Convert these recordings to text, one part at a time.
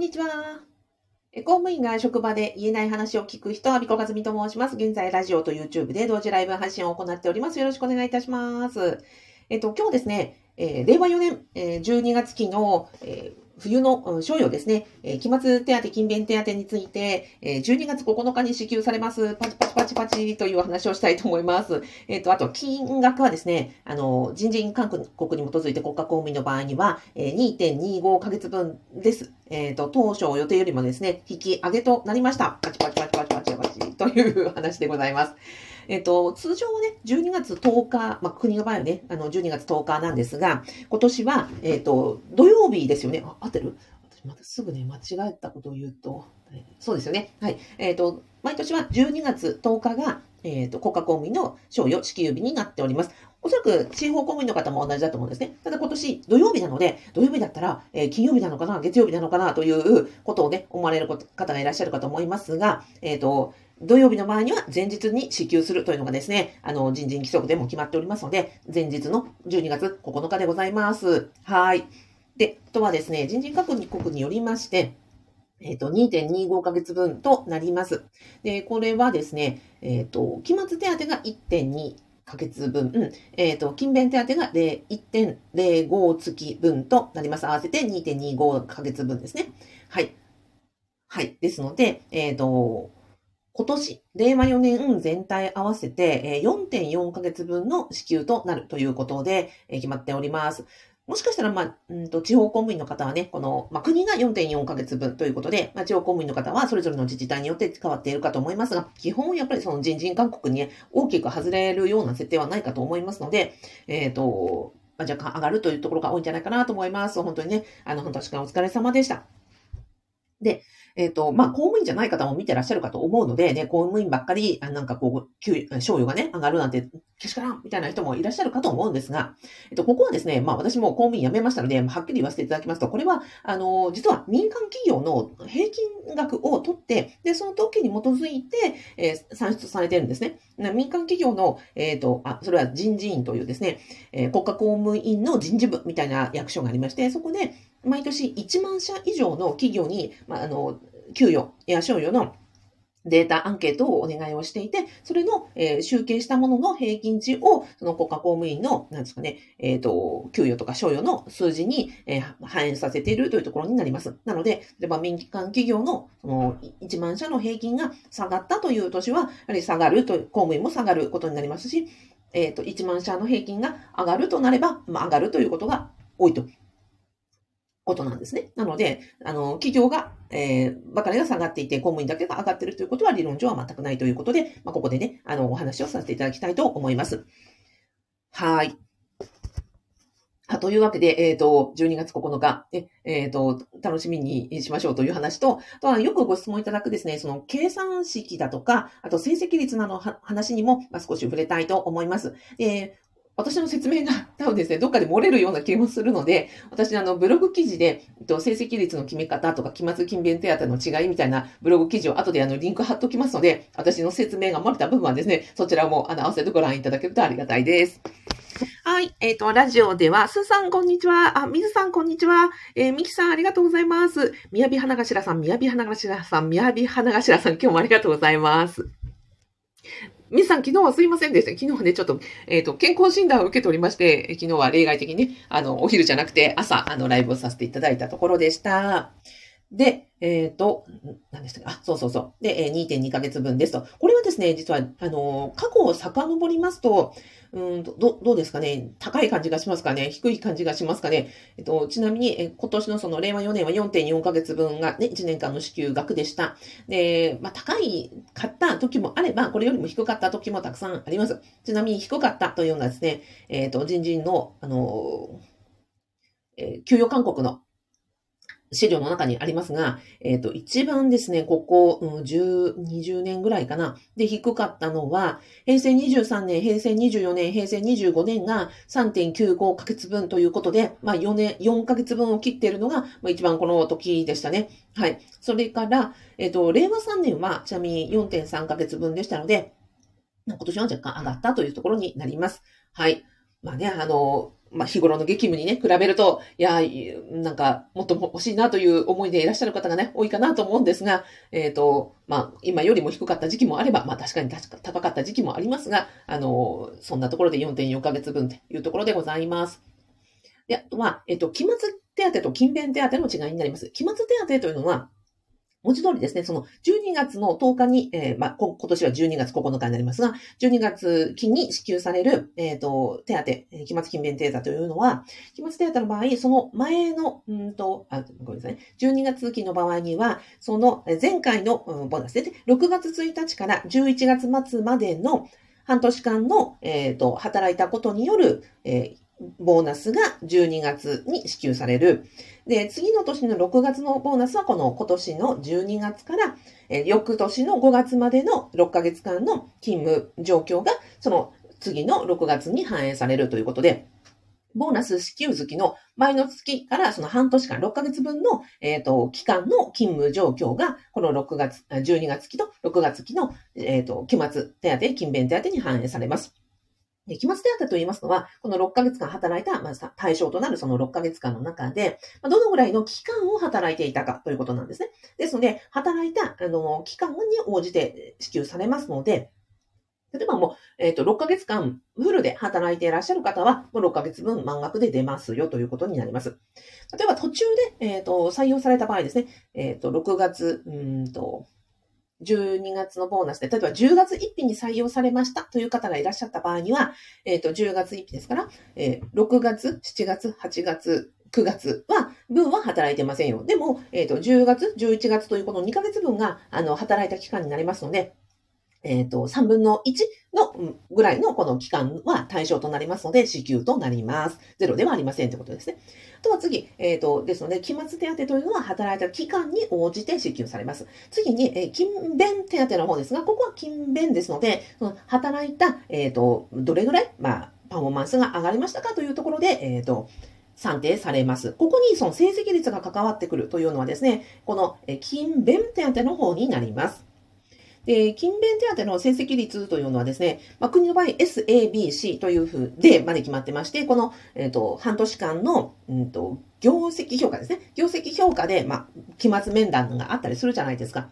んにちは。公務員が職場で言えない話を聞く人、アビコカズミと申します。現在、ラジオと YouTube で同時ライブ配信を行っております。よろしくお願いいたします。えっと、今日ですね、えー、令和4年、えー、12月期の、えー冬の賞与ですね、え、期末手当、勤勉手当について、え、12月9日に支給されます。パチパチパチパチというお話をしたいと思います。えっ、ー、と、あと、金額はですね、あの、人事院勧告に基づいて国家公務員の場合には、え、2.25ヶ月分です。えっ、ー、と、当初予定よりもですね、引き上げとなりました。パチパチパチパチパチパチという話でございます。えっ、と、通常はね、12月10日、まあ、国の場合はね、あの、12月10日なんですが、今年は、えっ、と、土曜日ですよね。あ、合ってる？またすぐね、間違えたことを言うと、そうですよね。はい。えっ、と、毎年は12月10日が、えっ、と、国家公務員の賞与支給日になっております。おそらく地方公務員の方も同じだと思うんですね。ただ今年土曜日なので、土曜日だったら、えー、金曜日なのかな、月曜日なのかなということをね、思われる方がいらっしゃるかと思いますが、えっ、ー、と、土曜日の場合には前日に支給するというのがですね、あの、人事規則でも決まっておりますので、前日の12月9日でございます。はい。で、とはですね、人事確認国によりまして、えっ、ー、と、2.25ヶ月分となります。で、これはですね、えっ、ー、と、期末手当が1.2ヶ月分、うん、えっ、ー、と、勤勉手当が1.05月分となります。合わせて2.25ヶ月分ですね。はい。はい。ですので、えっ、と、今年、令和4年全体合わせて4.4ヶ月分の支給となるということで決まっております。もしかしたら、まあ、うんと、地方公務員の方はね、この、まあ、国が4.4ヶ月分ということで、まあ、地方公務員の方はそれぞれの自治体によって変わっているかと思いますが、基本やっぱりその人事勧告に、ね、大きく外れるような設定はないかと思いますので、えっ、ー、と、まあ、若干上がるというところが多いんじゃないかなと思います。本当にね、あの、本当にお疲れ様でした。で、えっ、ー、と、まあ、公務員じゃない方も見てらっしゃるかと思うので、ね、公務員ばっかり、あなんかこう、給、賞与がね、上がるなんて、けしからんみたいな人もいらっしゃるかと思うんですが、えっと、ここはですね、まあ、私も公務員辞めましたので、はっきり言わせていただきますと、これは、あの、実は民間企業の平均額を取って、で、その統計に基づいて、えー、算出されてるんですね。民間企業の、えっ、ー、と、あ、それは人事院というですね、えー、国家公務員の人事部みたいな役所がありまして、そこで、毎年1万社以上の企業に、まあ、あの、給与や賞与のデータアンケートをお願いをしていて、それの、えー、集計したものの平均値を、その国家公務員の、なんですかね、えっ、ー、と、給与とか賞与の数字に、えー、反映させているというところになります。なので、例えば民間企業の、その、1万社の平均が下がったという年は、やはり下がると、公務員も下がることになりますし、えっ、と、1万社の平均が上がるとなれば、まあ、上がるということが多いとことなんですね。なので、あの、企業が、えー、ばかりが下がっていて、公務員だけが上がっているということは理論上は全くないということで、まあ、ここでね、あの、お話をさせていただきたいと思います。はい。あというわけで、えっ、ー、と、12月9日、えっ、ー、と、楽しみにしましょうという話と、あとはよくご質問いただくですね、その計算式だとか、あと成績率などの話にも、まあ、少し触れたいと思います。え私の説明が多分ですね、どっかで漏れるような気もするので、私、あの、ブログ記事で、えっと成績率の決め方とか、期末勤勉手当の違いみたいなブログ記事を後であの、リンク貼っときますので、私の説明が漏れた部分はですね、そちらも、あの、合わせてご覧いただけるとありがたいです。はい。えっ、ー、と、ラジオでは、すーさん、こんにちは。あ、みずさん、こんにちは。えー、みきさん、ありがとうございます。みやび花頭さん、みやび花頭さん、みやび花頭さん、今日もありがとうございます。皆さん、昨日はすいませんでした。昨日はね、ちょっと、えっ、ー、と、健康診断を受けておりまして、昨日は例外的にね、あの、お昼じゃなくて朝、あの、ライブをさせていただいたところでした。で、えっ、ー、と、何でしたかあ、そうそうそう。で、2.2ヶ月分ですと。これはですね、実は、あの、過去を遡りますと、うんど、どうですかね？高い感じがしますかね？低い感じがしますかね？えっと、ちなみに、え今年のその令和4年は4.4ヶ月分がね、1年間の支給額でした。で、まあ、高い、買った時もあれば、これよりも低かった時もたくさんあります。ちなみに低かったというようなですね、えっ、と、人事の、あの、えー、給与勧告の資料の中にありますが、えっ、ー、と、一番ですね、ここ、うん、10、20年ぐらいかな。で、低かったのは、平成23年、平成24年、平成25年が3.95ヶ月分ということで、まあ4年、4ヶ月分を切っているのが、まあ一番この時でしたね。はい。それから、えっ、ー、と、令和3年は、ちなみに4.3ヶ月分でしたので、今年は若干上がったというところになります。はい。まあね、あの、まあ、日頃の激務にね、比べると、いや、なんか、もっと欲しいなという思いでいらっしゃる方がね、多いかなと思うんですが、えっ、ー、と、まあ、今よりも低かった時期もあれば、まあ、確かに高かった時期もありますが、あの、そんなところで4.4ヶ月分というところでございます。で、あとは、えっ、ー、と、期末手当と勤勉手当の違いになります。期末手当というのは、文字通りですね、その12月の10日に、えー、まあ、今年は12月9日になりますが、12月期に支給される、えっ、ー、と、手当、期末勤勉手当というのは、期末手当の場合、その前の、うんと、あ、ごめんなさい、12月期の場合には、その前回の、うん、ボーナスで、ね、6月1日から11月末までの半年間の、えっ、ー、と、働いたことによる、えーボーナスが12月に支給される。で、次の年の6月のボーナスはこの今年の12月から、え翌年の5月までの6ヶ月間の勤務状況が、その次の6月に反映されるということで、ボーナス支給月の前の月からその半年間、6ヶ月分の、えっ、ー、と、期間の勤務状況が、この6月、12月期と6月期の、えっ、ー、と、期末手当、勤勉手当に反映されます。期末手当と言いますのは、この6ヶ月間働いた、まあ、対象となるその6ヶ月間の中で、まあ、どのぐらいの期間を働いていたかということなんですね。ですので、働いた、あの、期間に応じて支給されますので、例えばもう、えっ、ー、と、6ヶ月間フルで働いていらっしゃる方は、もう6ヶ月分満額で出ますよということになります。例えば途中で、えっ、ー、と、採用された場合ですね、えっ、ー、と、6月、うんと、12月のボーナスで、例えば10月1日に採用されましたという方がいらっしゃった場合には、えっ、ー、と、10月1日ですから、えー、6月、7月、8月、9月は、分は働いてませんよ。でも、えっ、ー、と、10月、11月というこの2ヶ月分が、あの、働いた期間になりますので、えっ、ー、と、3分の1のぐらいのこの期間は対象となりますので、支給となります。ゼロではありませんということですね。あとは次、えっ、ー、と、ですので、期末手当というのは働いた期間に応じて支給されます。次に、えー、勤勉手当の方ですが、ここは勤勉ですので、その働いた、えっ、ー、と、どれぐらい、まあ、パフォーマンスが上がりましたかというところで、えっ、と、算定されます。ここにその成績率が関わってくるというのはですね、この勤勉手当の方になります。で、勤勉手当の成績率というのはですね、まあ、国の場合 SABC というふうでまで決まってまして、この、えっ、ー、と、半年間の、うんと、業績評価ですね。業績評価で、まあ、期末面談があったりするじゃないですか。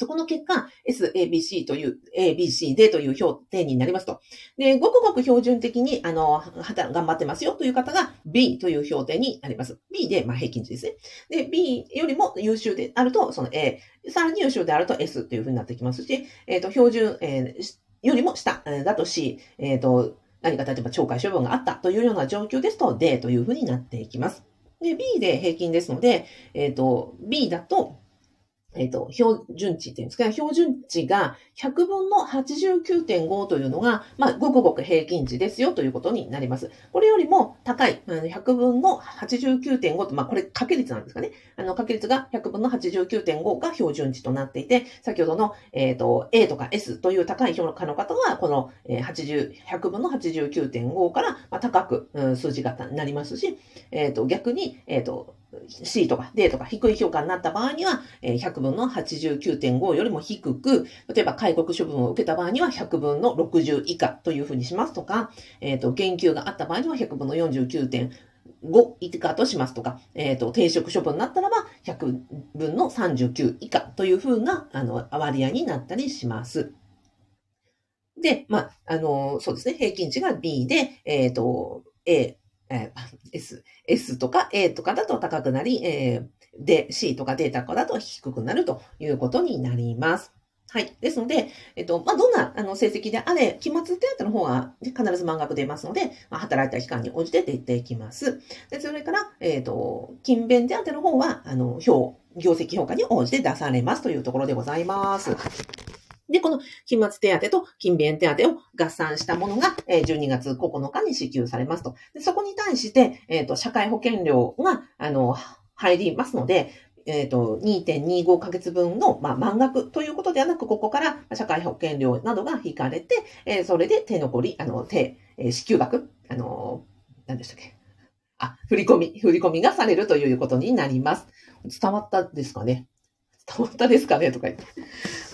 そこの結果、SABC という、ABC でという評定になりますと。で、ごくごく標準的に、あの、頑張ってますよという方が B という評定になります。B で、まあ、平均値ですね。で、B よりも優秀であると、その A、さらに優秀であると S というふうになってきますし、えっ、ー、と、標準、えー、よりも下だと C、えっ、ー、と、何か例えば懲戒処分があったというような状況ですと D というふうになっていきます。で、B で平均ですので、えっ、と、B だと、えっ、ー、と、標準値っていうんですか、標準値が100分の89.5というのが、まあ、ごくごく平均値ですよということになります。これよりも高い、100分の89.5と、まあ、これ掛け率なんですかね。あの、掛け率が100分の89.5が標準値となっていて、先ほどの、えっ、ー、と、A とか S という高い評価の方は、この、80、100分の89.5から、まあ、高く、うん、数字がなりますし、えっ、ー、と、逆に、えっ、と、C とか D とか低い評価になった場合には、100分の89.5よりも低く、例えば戒告処分を受けた場合には100分の60以下というふうにしますとか、えっ、ー、と、減給があった場合には100分の49.5以下としますとか、えっ、ー、と、停職処分になったらば100分の39以下というふうな、あの、割合になったりします。で、まあ、あの、そうですね、平均値が B で、えっ、ー、と、A、えー、S、S とか A とかだと高くなり、えー、で、C とか D とかだと低くなるということになります。はい。ですので、えっと、まあ、どんな、あの、成績であれ、期末手当の方は必ず満額出ますので、まあ、働いた期間に応じて出ていきます。で、それから、えっと、勤勉手当の方は、あの、表、業績評価に応じて出されますというところでございます。で、この期末手当と勤勉手当を合算したものが、12月9日に支給されますと。でそこに対して、えっ、ー、と、社会保険料が、あの、入りますので、えっ、ー、と、2.25ヶ月分の、まあ、満額ということではなく、ここから社会保険料などが引かれて、えー、それで手残り、あの、手、えー、支給額、あの、何でしたっけあ、振り込み、振り込みがされるということになります。伝わったですかねたまたですかね？とか言って。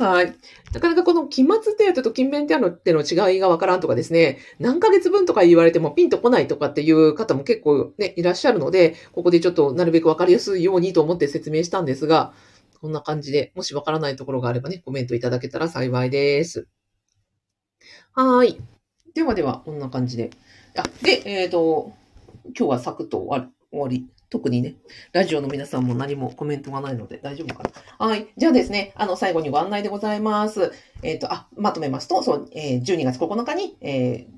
はい。なかなかこの期末手当と勤勉手当の違いがわからんとかですね、何ヶ月分とか言われてもピンとこないとかっていう方も結構ね、いらっしゃるので、ここでちょっとなるべくわかりやすいようにと思って説明したんですが、こんな感じで、もしわからないところがあればね、コメントいただけたら幸いです。はい。ではでは、こんな感じで。あ、で、えっ、ー、と、今日はサクッと終わり。特にね、ラジオの皆さんも何もコメントがないので大丈夫かな？はい。じゃあですね、あの、最後にご案内でございます。えっ、ー、と、あ、まとめますと、そう、えー、12月9日に、えー、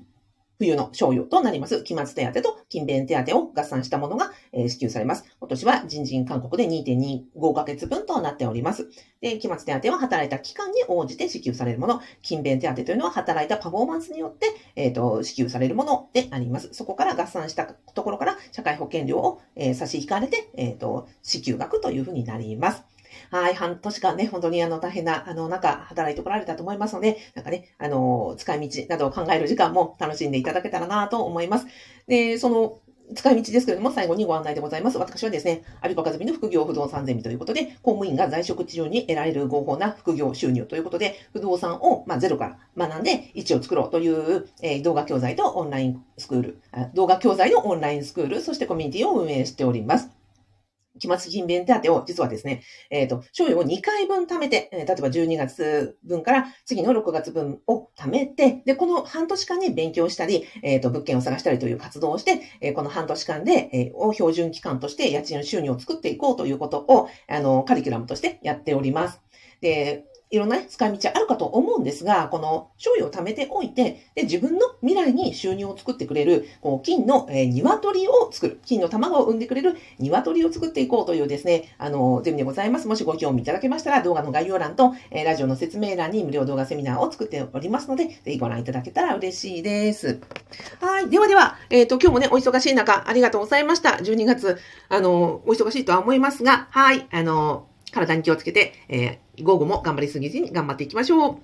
冬の賞与となります、期末手当と勤勉手当を合算したものが、え、支給されます。今年は人人勧告で2.25ヶ月分となっております。で、期末手当は働いた期間に応じて支給されるもの、勤勉手当というのは働いたパフォーマンスによって、え、ー、と、支給されるものであります。そこから合算したところから社会保険料を、え、差し引かれて、えっ、と、支給額というふうになります。はい、半年間ね、本当にあの大変な、あの、中、働いてこられたと思いますので、なんかね、あの、使い道などを考える時間も楽しんでいただけたらなと思います。で、その、使い道ですけれども、最後にご案内でございます。私はですね、アビコカズミの副業不動産ゼミということで、公務員が在職中に得られる合法な副業収入ということで、不動産を、ま、ゼロから学んで1を作ろうという、え、動画教材とオンラインスクール、動画教材のオンラインスクール、そしてコミュニティを運営しております。期末勤勉手当を実はですね、えっ、ー、と、賞与を2回分貯めて、えー、例えば12月分から次の6月分を貯めて、で、この半年間に勉強したり、えっ、ー、と、物件を探したりという活動をして、えこの半年間で、えを標準期間として家賃収入を作っていこうということを、あの、カリキュラムとしてやっております。で、いろんな、ね、使い道あるかと思うんですが、この賞与を貯めておいて、で、自分の未来に収入を作ってくれる、こう、金の、えー、鶏を作る、金の卵を産んでくれる鶏を作っていこうというですね、あの、ゼミでございます。もしご興味いただけましたら、動画の概要欄と、えー、ラジオの説明欄に無料動画セミナーを作っておりますので、ぜひご覧いただけたら嬉しいです。はい。ではでは、えっ、ー、と、今日もね、お忙しい中、ありがとうございました。12月、あの、お忙しいとは思いますが、はい。あの、体に気をつけて、えー、午後も頑張りすぎずに頑張っていきましょう。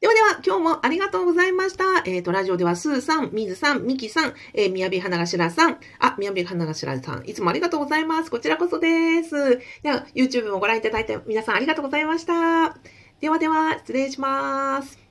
ではでは、今日もありがとうございました。えっ、ー、と、ラジオでは、スーさん、ミズさん、ミキさん、えー、みやび花頭さん、あ、みやび花頭さん、いつもありがとうございます。こちらこそです。では、YouTube もご覧いただいて皆さんありがとうございました。ではでは、失礼します。